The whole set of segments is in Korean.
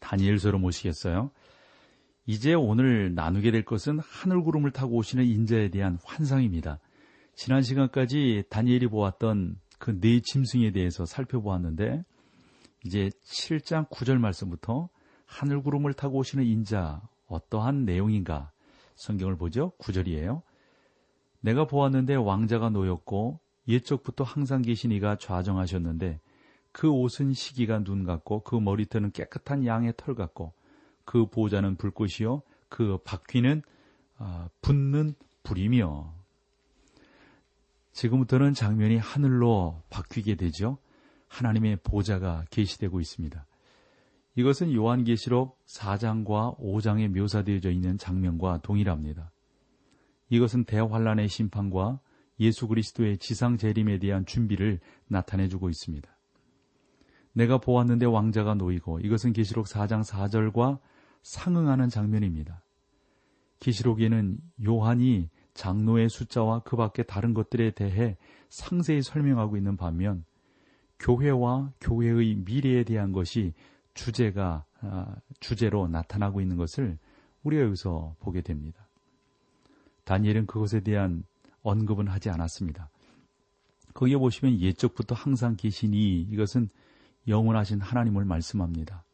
다니엘서로 모시겠어요. 이제 오늘 나누게 될 것은 하늘구름을 타고 오시는 인자에 대한 환상입니다. 지난 시간까지 다니엘이 보았던 그 네 짐승에 대해서 살펴보았는데 이제 7장 9절 말씀부터 하늘구름을 타고 오시는 인자 어떠한 내용인가 성경을 보죠. 9절이에요. 내가 보았는데 왕자가 놓였고 옛적부터 항상 계신 이가 좌정하셨는데 그 옷은 시기가 눈 같고 그 머리털은 깨끗한 양의 털 같고 그 보좌는 불꽃이요 그 바퀴는 아, 붙는 불이며 지금부터는 장면이 하늘로 바뀌게 되죠. 하나님의 보좌가 계시되고 있습니다. 이것은 요한계시록 4장과 5장에 묘사되어져 있는 장면과 동일합니다. 이것은 대환란의 심판과 예수 그리스도의 지상 재림에 대한 준비를 나타내주고 있습니다. 내가 보았는데 왕자가 놓이고 이것은 계시록 4장 4절과 상응하는 장면입니다. 계시록에는 요한이 장로의 숫자와 그 밖에 다른 것들에 대해 상세히 설명하고 있는 반면 교회와 교회의 미래에 대한 것이 주제가 아, 주제로 나타나고 있는 것을 우리가 여기서 보게 됩니다. 다니엘은 그것에 대한 언급은 하지 않았습니다. 거기에 보시면 예적부터 항상 계시니 이것은 영원하신 하나님을 말씀합니다.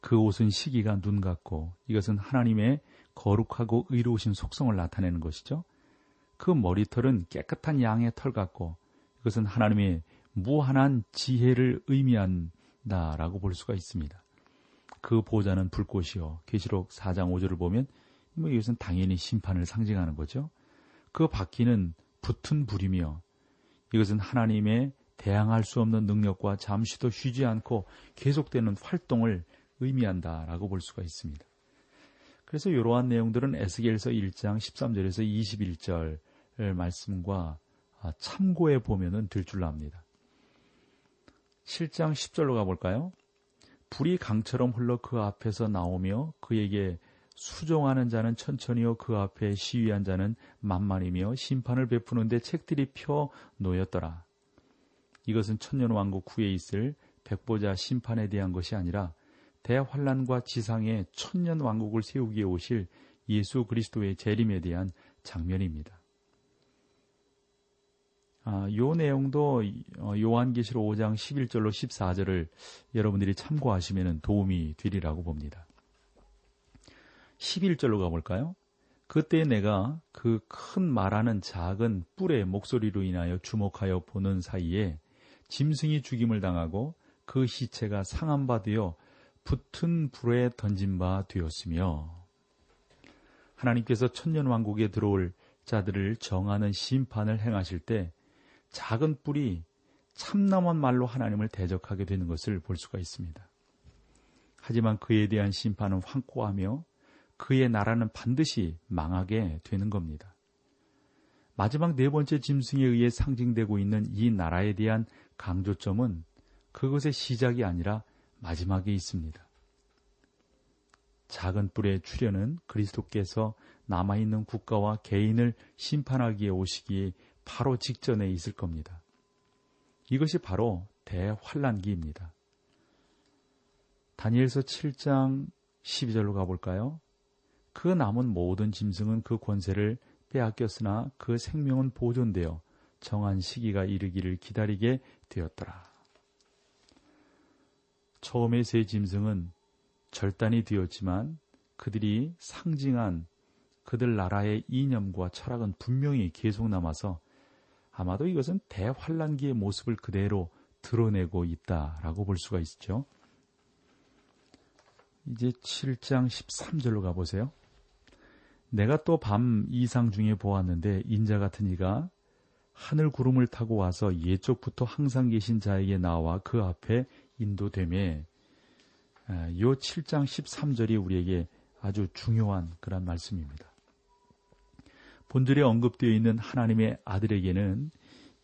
그 옷은 시기가 눈 같고 이것은 하나님의 거룩하고 의로우신 속성을 나타내는 것이죠. 그 머리털은 깨끗한 양의 털 같고 이것은 하나님의 무한한 지혜를 의미한다라고 볼 수가 있습니다. 그 보좌는 불꽃이요. 계시록 4장 5절을 보면 뭐 이것은 당연히 심판을 상징하는 거죠. 그 바퀴는 붙은 불이며 이것은 하나님의 대항할 수 없는 능력과 잠시도 쉬지 않고 계속되는 활동을 의미한다라고 볼 수가 있습니다. 그래서 이러한 내용들은 에스겔서 1장 13절에서 21절 말씀과 참고해 보면은 될 줄 압니다. 7장 10절로 가볼까요? 불이 강처럼 흘러 그 앞에서 나오며 그에게 수종하는 자는 천천히요 그 앞에 시위한 자는 만만이며 심판을 베푸는데 책들이 펴 놓였더라. 이것은 천년 왕국 후에 있을 백보자 심판에 대한 것이 아니라 대환란과 지상에 천년 왕국을 세우기에 오실 예수 그리스도의 재림에 대한 장면입니다. 아, 요 내용도 어, 요한계시록 5장 11절로 14절을 여러분들이 참고하시면 도움이 되리라고 봅니다. 11절로 가볼까요? 그때 내가 그 큰 말하는 작은 뿔의 목소리로 인하여 주목하여 보는 사이에 짐승이 죽임을 당하고 그 시체가 되어 붙은 불에 던진 바 되었으며 하나님께서 천년 왕국에 들어올 자들을 정하는 심판을 행하실 때 작은 뿔이 참남한 말로 하나님을 대적하게 되는 것을 볼 수가 있습니다. 하지만 그에 대한 심판은 황고하며 그의 나라는 반드시 망하게 되는 겁니다. 마지막 네 번째 짐승에 의해 상징되고 있는 이 나라에 대한 강조점은 그것의 시작이 아니라 마지막에 있습니다. 작은 뿔의 출현은 그리스도께서 남아있는 국가와 개인을 심판하기에 오시기에 바로 직전에 있을 겁니다. 이것이 바로 대환란기입니다. 다니엘서 7장 12절로 가볼까요? 그 남은 모든 짐승은 그 권세를 빼앗겼으나 그 생명은 보존되어 정한 시기가 이르기를 기다리게 되었더라. 처음의 세 짐승은 절단이 되었지만 그들이 상징한 그들 나라의 이념과 철학은 분명히 계속 남아서 아마도 이것은 대환란기의 모습을 그대로 드러내고 있다라고 볼 수가 있죠. 이제 7장 13절로 가보세요. 내가 또 밤 이상 중에 보았는데 인자 같은 이가 하늘 구름을 타고 와서 예쪽부터 항상 계신 자에게 나와 그 앞에 인도됨에 이 7장 13절이 우리에게 아주 중요한 그런 말씀입니다. 본절에 언급되어 있는 하나님의 아들에게는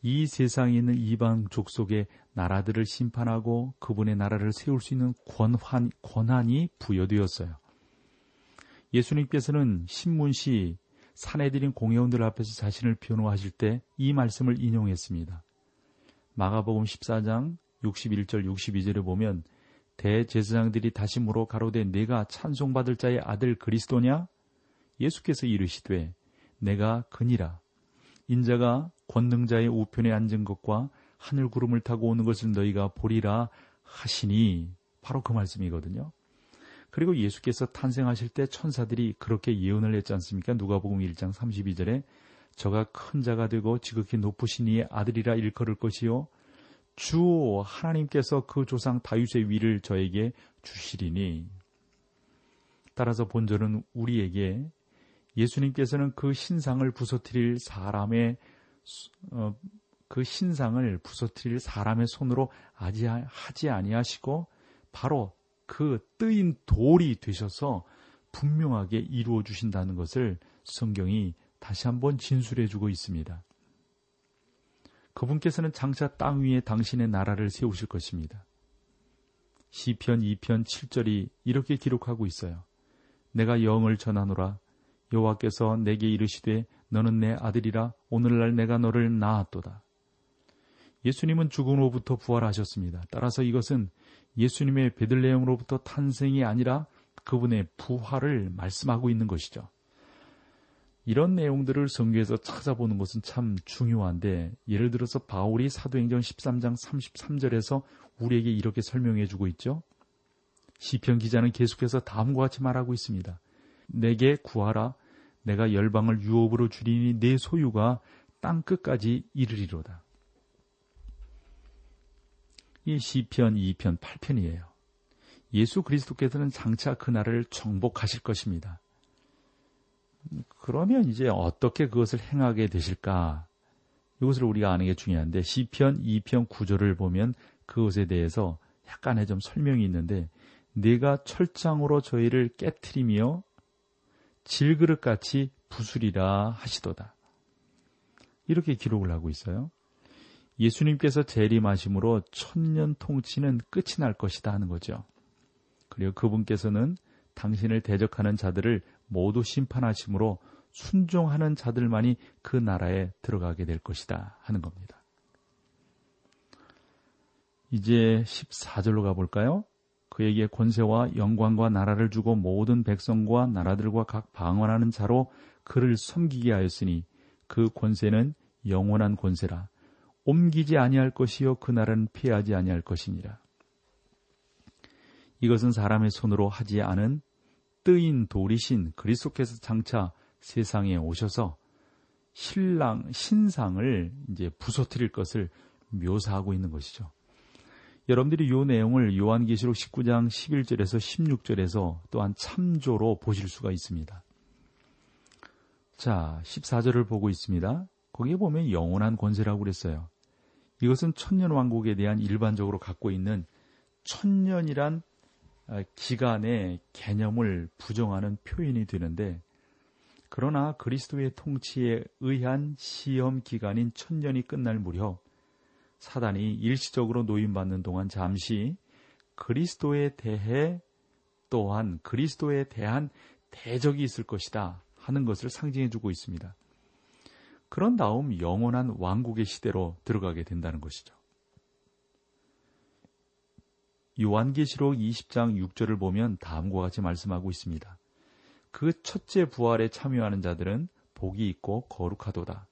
이 세상에 있는 이방 족속의 나라들을 심판하고 그분의 나라를 세울 수 있는 권한, 권한이 부여되었어요. 예수님께서는 신문시 사내들인 공회원들 앞에서 자신을 변호하실 때 이 말씀을 인용했습니다. 마가복음 14장 61절 62절에 보면 대제사장들이 다시 물어 가로되 내가 찬송받을 자의 아들 그리스도냐? 예수께서 이르시되 내가 그니라. 인자가 권능자의 우편에 앉은 것과 하늘 구름을 타고 오는 것을 너희가 보리라 하시니 바로 그 말씀이거든요. 그리고 예수께서 탄생하실 때 천사들이 그렇게 예언을 했지 않습니까? 누가복음 1장 32절에 저가 큰 자가 되고 지극히 높으신 이의 아들이라 일컬을 것이요 주 하나님께서 그 조상 다윗의 위를 저에게 주시리니 따라서 본절은 우리에게 예수님께서는 그 신상을 부서뜨릴 사람의 어, 그 신상을 부서뜨릴 사람의 손으로 하지 아니하시고 바로 그 뜨인 돌이 되셔서 분명하게 이루어 주신다는 것을 성경이 다시 한번 진술해 주고 있습니다. 그분께서는 장차 땅 위에 당신의 나라를 세우실 것입니다. 시편 2편 7절이 이렇게 기록하고 있어요. 내가 영을 전하노라 여호와께서 내게 이르시되 너는 내 아들이라 오늘날 내가 너를 낳았도다. 예수님은 죽음으로부터 부활하셨습니다. 따라서 이것은 예수님의 베들레헴으로부터 탄생이 아니라 그분의 부활을 말씀하고 있는 것이죠. 이런 내용들을 성경에서 찾아보는 것은 참 중요한데 예를 들어서 바울이 사도행전 13장 33절에서 우리에게 이렇게 설명해 주고 있죠. 시편 기자는 계속해서 다음과 같이 말하고 있습니다. 내게 구하라 내가 열방을 유업으로 줄이니 내 소유가 땅 끝까지 이르리로다. 이 시편 2편 8편이에요. 예수 그리스도께서는 장차 그날을 정복하실 것입니다. 그러면 이제 어떻게 그것을 행하게 되실까? 이것을 우리가 아는 게 중요한데 시편 2편 9절을 보면 그것에 대해서 약간의 좀 설명이 있는데 내가 철장으로 저희를 깨뜨리며 질그릇같이 부수리라 하시도다. 이렇게 기록을 하고 있어요. 예수님께서 재림하심으로 천년 통치는 끝이 날 것이다 하는 거죠. 그리고 그분께서는 당신을 대적하는 자들을 모두 심판하심으로 순종하는 자들만이 그 나라에 들어가게 될 것이다 하는 겁니다. 이제 14절로 가볼까요? 그에게 권세와 영광과 나라를 주고 모든 백성과 나라들과 각 방언하는 자로 그를 섬기게 하였으니 그 권세는 영원한 권세라. 옮기지 아니할 것이요 그 나라는 피하지 아니할 것이니라. 이것은 사람의 손으로 하지 않은 뜨인 돌이신 그리스도께서 장차 세상에 오셔서 신랑 신상을 이제 부서뜨릴 것을 묘사하고 있는 것이죠. 여러분들이 이 내용을 요한계시록 19장 11절에서 16절에서 또한 참조로 보실 수가 있습니다. 자, 14절을 보고 있습니다. 거기에 보면 영원한 권세라고 그랬어요. 이것은 천년 왕국에 대한 일반적으로 갖고 있는 천년이란 아, 기간의 개념을 부정하는 표현이 되는데 그러나 그리스도의 통치에 의한 시험 기간인 천년이 끝날 무렵 사단이 일시적으로 노임받는 동안 잠시 그리스도에 대해 또한 그리스도에 대한 대적이 있을 것이다 하는 것을 상징해 주고 있습니다. 그런 다음 영원한 왕국의 시대로 들어가게 된다는 것이죠. 요한계시록 20장 6절을 보면 다음과 같이 말씀하고 있습니다. 그 첫째 부활에 참여하는 자들은 복이 있고 거룩하도다.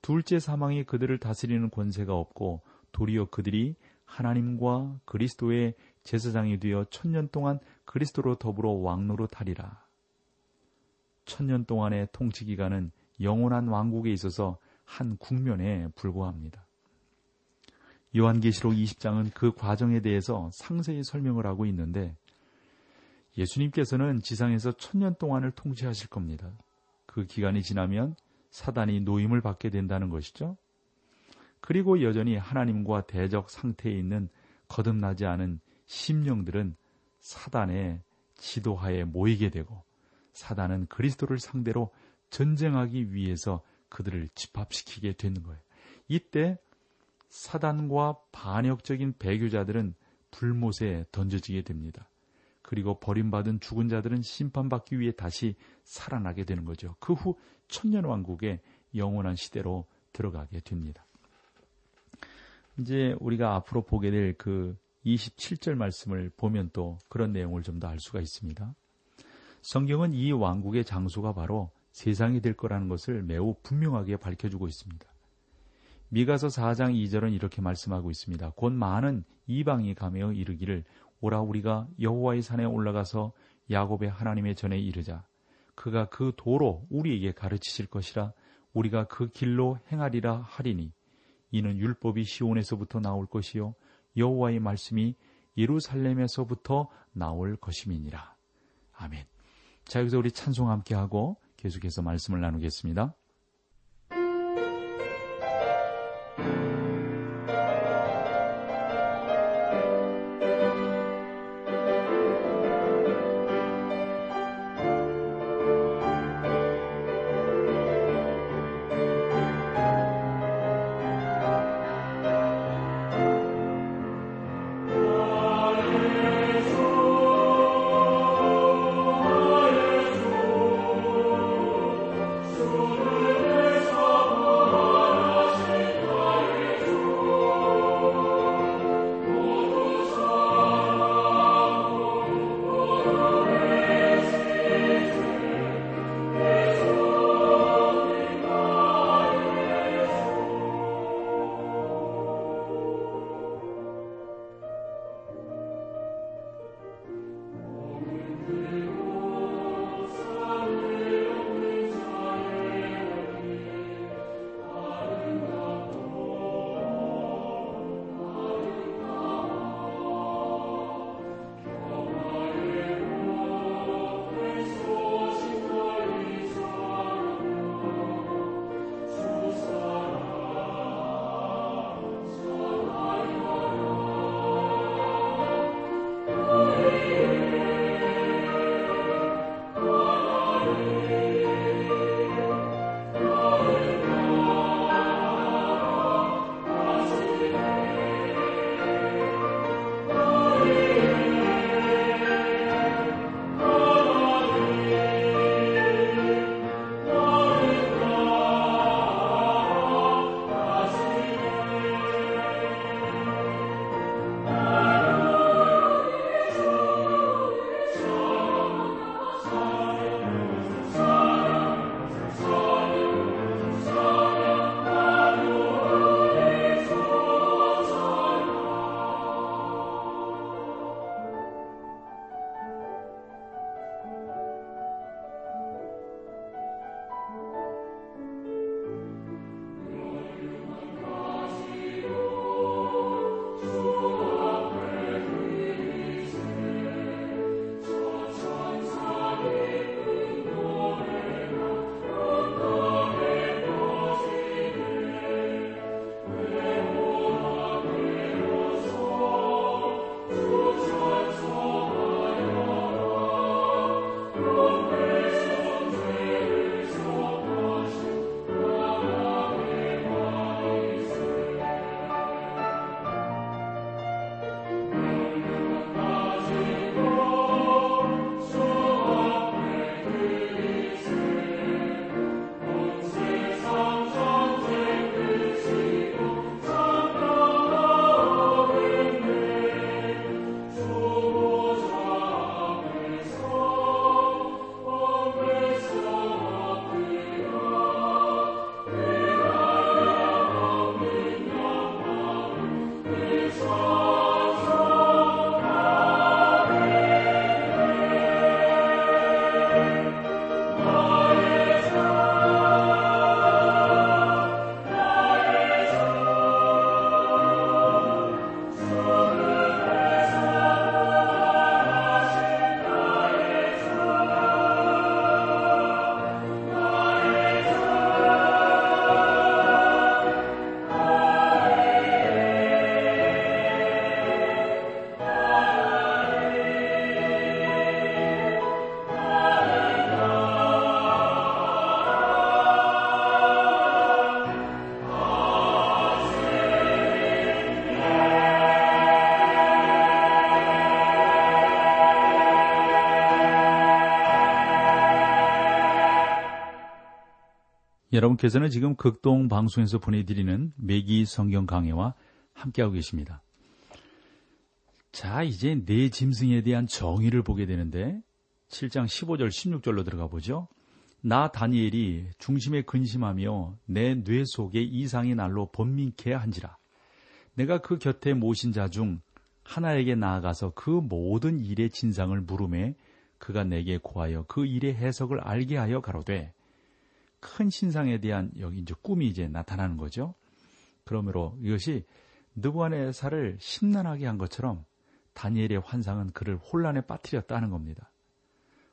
둘째 사망이 그들을 다스리는 권세가 없고 도리어 그들이 하나님과 그리스도의 제사장이 되어 천년 동안 그리스도로 더불어 왕노로 타리라. 천년 동안의 통치 기간은 영원한 왕국에 있어서 한 국면에 불과합니다. 요한계시록 20장은 그 과정에 대해서 상세히 설명을 하고 있는데 예수님께서는 지상에서 천년 동안을 통치하실 겁니다. 그 기간이 지나면 사단이 노임을 받게 된다는 것이죠. 그리고 여전히 하나님과 대적 상태에 있는 거듭나지 않은 심령들은 사단의 지도하에 모이게 되고 사단은 그리스도를 상대로 전쟁하기 위해서 그들을 집합시키게 되는 거예요. 이때 사단과 반역적인 배교자들은 불못에 던져지게 됩니다. 그리고 버림받은 죽은 자들은 심판받기 위해 다시 살아나게 되는 거죠. 그 후 천년왕국의 영원한 시대로 들어가게 됩니다. 이제 우리가 앞으로 보게 될 그 27절 말씀을 보면 또 그런 내용을 좀 더 알 수가 있습니다. 성경은 이 왕국의 장소가 바로 세상이 될 거라는 것을 매우 분명하게 밝혀주고 있습니다. 미가서 4장 2절은 이렇게 말씀하고 있습니다. 곧 많은 이방이 가며 이르기를 오라 우리가 여호와의 산에 올라가서 야곱의 하나님의 전에 이르자 그가 그 도로 우리에게 가르치실 것이라 우리가 그 길로 행하리라 하리니 이는 율법이 시온에서부터 나올 것이요 여호와의 말씀이 예루살렘에서부터 나올 것임이니라. 아멘. 자 여기서 우리 찬송 함께 하고 계속해서 말씀을 나누겠습니다. 여러분께서는 지금 극동 방송에서 보내드리는 매기 성경 강해와 함께하고 계십니다. 자, 이제 내 짐승에 대한 정의를 보게 되는데 7장 15절 16절로 들어가 보죠. 나 다니엘이 중심에 근심하며 내 뇌 속에 이상이 날로 번민케 한지라. 내가 그 곁에 모신 자 중 하나에게 나아가서 그 모든 일의 진상을 물음에 그가 내게 고하여 그 일의 해석을 알게 하여 가로되 큰 신상에 대한 여기 이제 꿈이 이제 나타나는 거죠. 그러므로 이것이 느부갓네살을 심란하게 한 것처럼 다니엘의 환상은 그를 혼란에 빠뜨렸다는 겁니다.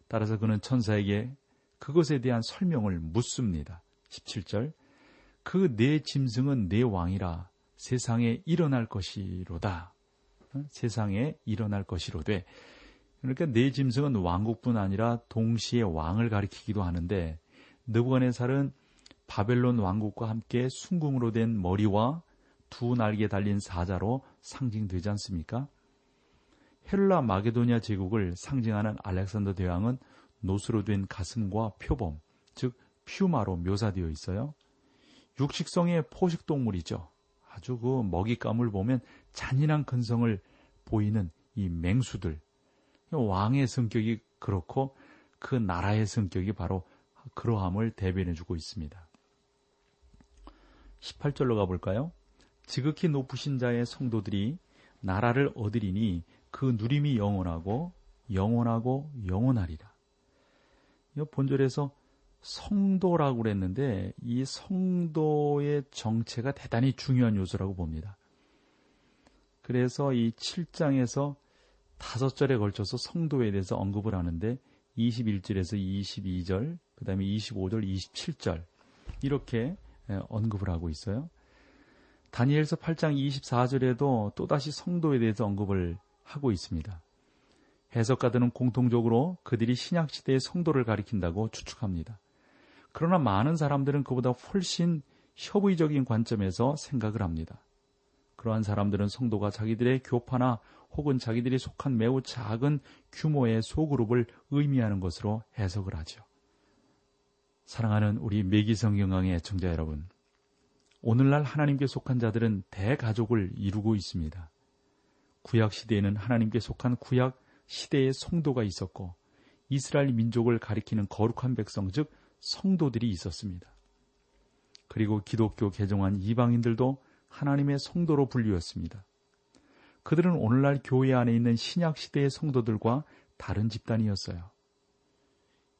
따라서 그는 천사에게 그것에 대한 설명을 묻습니다. 17절 그 내 짐승은 내 왕이라 세상에 일어날 것이로다. 어? 세상에 일어날 것이로되 그러니까 내 짐승은 왕국뿐 아니라 동시에 왕을 가리키기도 하는데 느부갓네살은 바벨론 왕국과 함께 순궁으로 된 머리와 두 날개 달린 사자로 상징되지 않습니까? 헬라 마게도니아 제국을 상징하는 알렉산더 대왕은 노수로 된 가슴과 표범, 즉 퓨마로 묘사되어 있어요. 육식성의 포식 동물이죠. 아주 그 먹잇감을 보면 잔인한 근성을 보이는 이 맹수들. 왕의 성격이 그렇고 그 나라의 성격이 바로 그러함을 대변해 주고 있습니다. 18절로 가볼까요? 지극히 높으신 자의 성도들이 나라를 얻으리니 그 누림이 영원하고 영원하고 영원하리라. 본절에서 성도라고 그랬는데 이 성도의 정체가 대단히 중요한 요소라고 봅니다. 그래서 이 7장에서 다섯 절에 걸쳐서 성도에 대해서 언급을 하는데 21절에서 22절, 그 다음에 25절, 27절 이렇게 언급을 하고 있어요. 다니엘서 8장 24절에도 또다시 성도에 대해서 언급을 하고 있습니다. 해석가들은 공통적으로 그들이 신약시대의 성도를 가리킨다고 추측합니다. 그러나 많은 사람들은 그보다 훨씬 협의적인 관점에서 생각을 합니다. 그러한 사람들은 성도가 자기들의 교파나 혹은 자기들이 속한 매우 작은 규모의 소그룹을 의미하는 것으로 해석을 하죠. 사랑하는 우리 매기성경강의 청자 여러분, 오늘날 하나님께 속한 자들은 대가족을 이루고 있습니다. 구약 시대에는 하나님께 속한 구약 시대의 성도가 있었고 이스라엘 민족을 가리키는 거룩한 백성 즉 성도들이 있었습니다. 그리고 기독교 개종한 이방인들도 하나님의 성도로 분류했습니다. 그들은 오늘날 교회 안에 있는 신약 시대의 성도들과 다른 집단이었어요.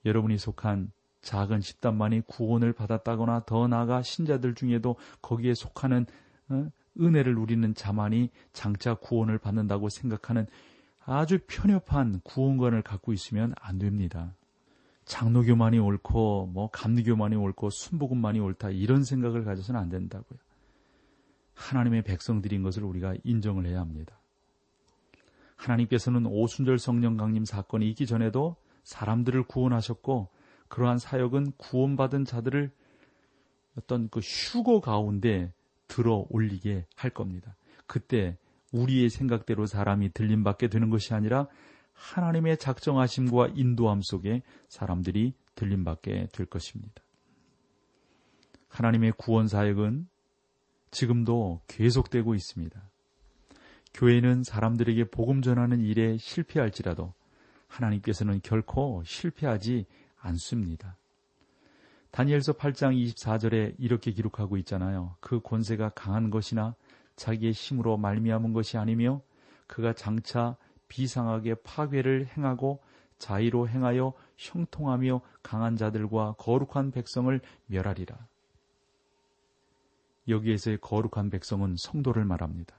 여러분이 속한 작은 집단만이 구원을 받았다거나 더 나아가 신자들 중에도 거기에 속하는 어, 은혜를 누리는 자만이 장차 구원을 받는다고 생각하는 아주 편협한 구원관을 갖고 있으면 안 됩니다. 장로교만이 옳고 뭐 감리교만이 옳고 순복음만이 옳다 이런 생각을 가져서는 안 된다고요. 하나님의 백성들인 것을 우리가 인정을 해야 합니다. 하나님께서는 오순절 성령 강림 사건이 있기 전에도 사람들을 구원하셨고 그러한 사역은 구원받은 자들을 어떤 그 휴거 가운데 들어 올리게 할 겁니다. 그때 우리의 생각대로 사람이 들림받게 되는 것이 아니라 하나님의 작정하심과 인도함 속에 사람들이 들림받게 될 것입니다. 하나님의 구원 사역은 지금도 계속되고 있습니다. 교회는 사람들에게 복음 전하는 일에 실패할지라도 하나님께서는 결코 실패하지 않습니다. 다니엘서 8장 24절에 이렇게 기록하고 있잖아요. 그 권세가 강한 것이나 자기의 힘으로 말미암은 것이 아니며 그가 장차 비상하게 파괴를 행하고 자의로 행하여 형통하며 강한 자들과 거룩한 백성을 멸하리라. 여기에서의 거룩한 백성은 성도를 말합니다.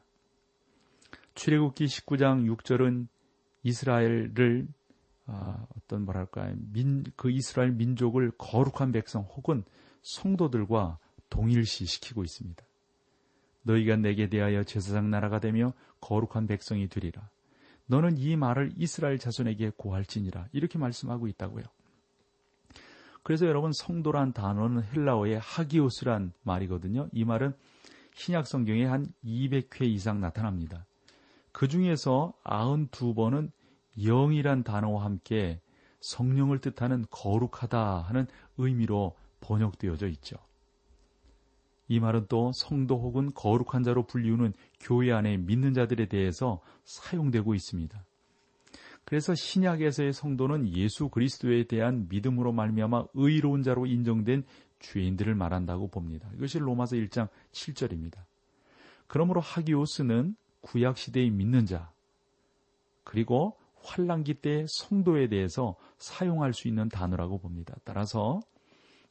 출애굽기 19장 6절은 이스라엘을 아, 어떤 뭐랄까 민, 그 이스라엘 민족을 거룩한 백성 혹은 성도들과 동일시시키고 있습니다. 너희가 내게 대하여 제사장 나라가 되며 거룩한 백성이 되리라. 너는 이 말을 이스라엘 자손에게 고할지니라. 이렇게 말씀하고 있다고요. 그래서 여러분 성도란 단어는 헬라어의 하기오스란 말이거든요. 이 말은 신약 성경에 한 200회 이상 나타납니다. 그 중에서 92번은 영이란 단어와 함께 성령을 뜻하는 거룩하다 하는 의미로 번역되어져 있죠. 이 말은 또 성도 혹은 거룩한 자로 불리우는 교회 안에 믿는 자들에 대해서 사용되고 있습니다. 그래서 신약에서의 성도는 예수 그리스도에 대한 믿음으로 말미암아 의로운 자로 인정된 죄인들을 말한다고 봅니다. 이것이 로마서 1장 7절입니다. 그러므로 하기오스는 구약 시대의 믿는 자 그리고 환란기 때의 성도에 대해서 사용할 수 있는 단어라고 봅니다. 따라서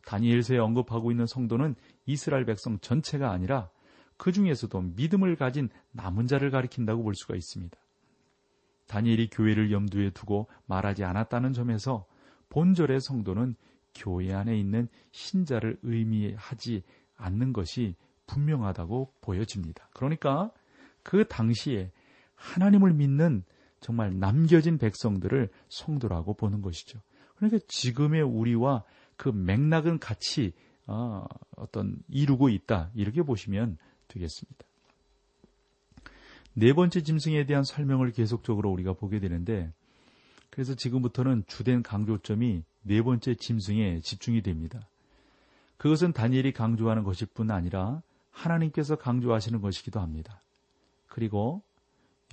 다니엘서에 언급하고 있는 성도는 이스라엘 백성 전체가 아니라 그 중에서도 믿음을 가진 남은 자를 가리킨다고 볼 수가 있습니다. 다니엘이 교회를 염두에 두고 말하지 않았다는 점에서 본절의 성도는 교회 안에 있는 신자를 의미하지 않는 것이 분명하다고 보여집니다. 그러니까 그 당시에 하나님을 믿는 정말 남겨진 백성들을 성도라고 보는 것이죠. 그러니까 지금의 우리와 그 맥락은 같이 어, 어떤 이루고 있다 이렇게 보시면 되겠습니다. 네 번째 짐승에 대한 설명을 계속적으로 우리가 보게 되는데 그래서 지금부터는 주된 강조점이 네 번째 짐승에 집중이 됩니다. 그것은 다니엘이 강조하는 것일 뿐 아니라 하나님께서 강조하시는 것이기도 합니다. 그리고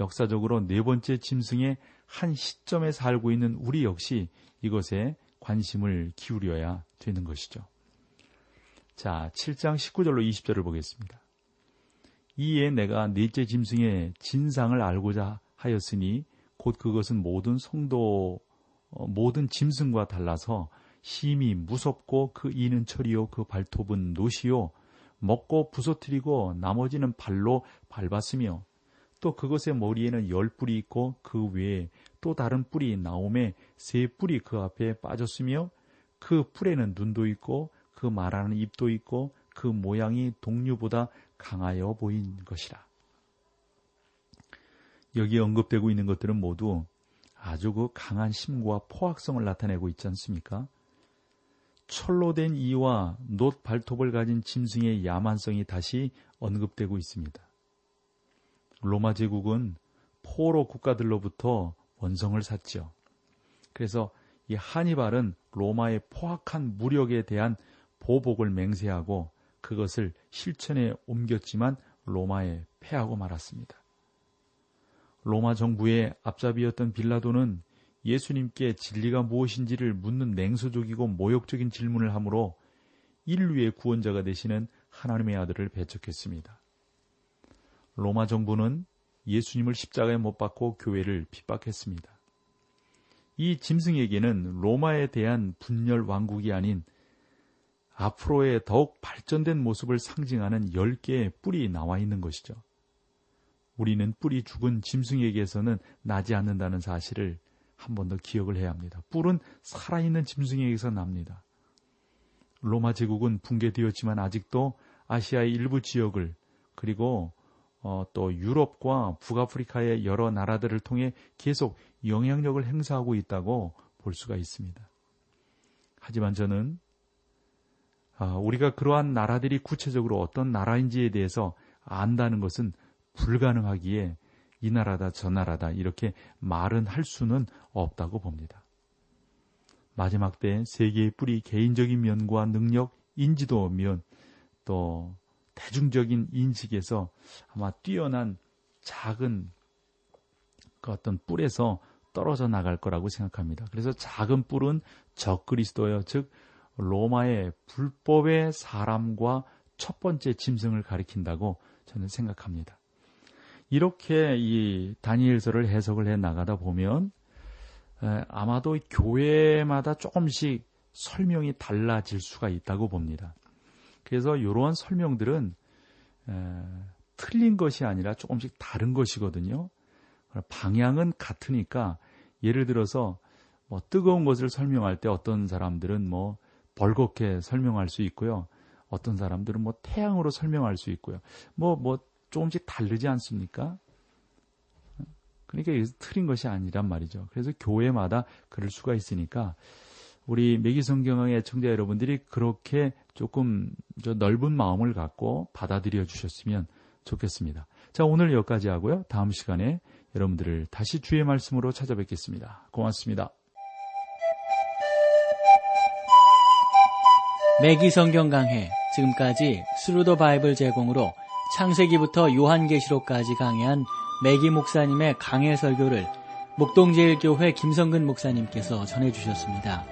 역사적으로 네 번째 짐승의 한 시점에 살고 있는 우리 역시 이것에 관심을 기울여야 되는 것이죠. 자, 7장 19절로 20절을 보겠습니다. 이에 내가 넷째 짐승의 진상을 알고자 하였으니 곧 그것은 모든 성도 어, 모든 짐승과 달라서 심히 무섭고 그 이는 철이요 그 발톱은 노시요 먹고 부서뜨리고 나머지는 발로 밟았으며 또 그것의 머리에는 열 뿔이 있고 그 외에 또 다른 뿔이 나옴에 세 뿔이 그 앞에 빠졌으며 그 뿔에는 눈도 있고 그 말하는 입도 있고 그 모양이 동류보다 강하여 보인 것이라. 여기 언급되고 있는 것들은 모두 아주 그 강한 심과 포악성을 나타내고 있지 않습니까? 철로 된 이와 놋 발톱을 가진 짐승의 야만성이 다시 언급되고 있습니다. 로마 제국은 포로 국가들로부터 원성을 샀죠. 그래서 이 하니발은 로마의 포악한 무력에 대한 보복을 맹세하고 그것을 실천에 옮겼지만 로마에 패하고 말았습니다. 로마 정부의 앞잡이였던 빌라도는 예수님께 진리가 무엇인지를 묻는 냉소적이고 모욕적인 질문을 하므로 인류의 구원자가 되시는 하나님의 아들을 배척했습니다. 로마 정부는 예수님을 십자가에 못 박고 교회를 핍박했습니다. 이 짐승에게는 로마에 대한 분열 왕국이 아닌 앞으로의 더욱 발전된 모습을 상징하는 10개의 뿔이 나와 있는 것이죠. 우리는 뿔이 죽은 짐승에게서는 나지 않는다는 사실을 한 번 더 기억을 해야 합니다. 뿔은 살아있는 짐승에게서 납니다. 로마 제국은 붕괴되었지만 아직도 아시아의 일부 지역을 그리고 어, 또 유럽과 북아프리카의 여러 나라들을 통해 계속 영향력을 행사하고 있다고 볼 수가 있습니다. 하지만 저는 아, 우리가 그러한 나라들이 구체적으로 어떤 나라인지에 대해서 안다는 것은 불가능하기에 이 나라다 저 나라다 이렇게 말은 할 수는 없다고 봅니다. 마지막 때 세계의 뿌리 개인적인 면과 능력, 인지도 면, 또 대중적인 인식에서 아마 뛰어난 작은 그 어떤 뿔에서 떨어져 나갈 거라고 생각합니다. 그래서 작은 뿔은 적그리스도여, 즉 로마의 불법의 사람과 첫 번째 짐승을 가리킨다고 저는 생각합니다. 이렇게 이 다니엘서를 해석을 해 나가다 보면 아마도 교회마다 조금씩 설명이 달라질 수가 있다고 봅니다. 그래서 이러한 설명들은 틀린 것이 아니라 조금씩 다른 것이거든요. 방향은 같으니까 예를 들어서 뭐 뜨거운 것을 설명할 때 어떤 사람들은 뭐 벌겋게 설명할 수 있고요. 어떤 사람들은 뭐 태양으로 설명할 수 있고요. 뭐, 뭐 조금씩 다르지 않습니까? 그러니까 이게 틀린 것이 아니란 말이죠. 그래서 교회마다 그럴 수가 있으니까 우리 매기성경의 청자 여러분들이 그렇게 조금 넓은 마음을 갖고 받아들여 주셨으면 좋겠습니다. 자, 오늘 여기까지 하고요. 다음 시간에 여러분들을 다시 주의 말씀으로 찾아뵙겠습니다. 고맙습니다. 맥기 성경 강해 지금까지 Thru the Bible 제공으로 창세기부터 요한계시록까지 강해한 맥기 목사님의 강해 설교를 목동제일교회 김성근 목사님께서 전해주셨습니다.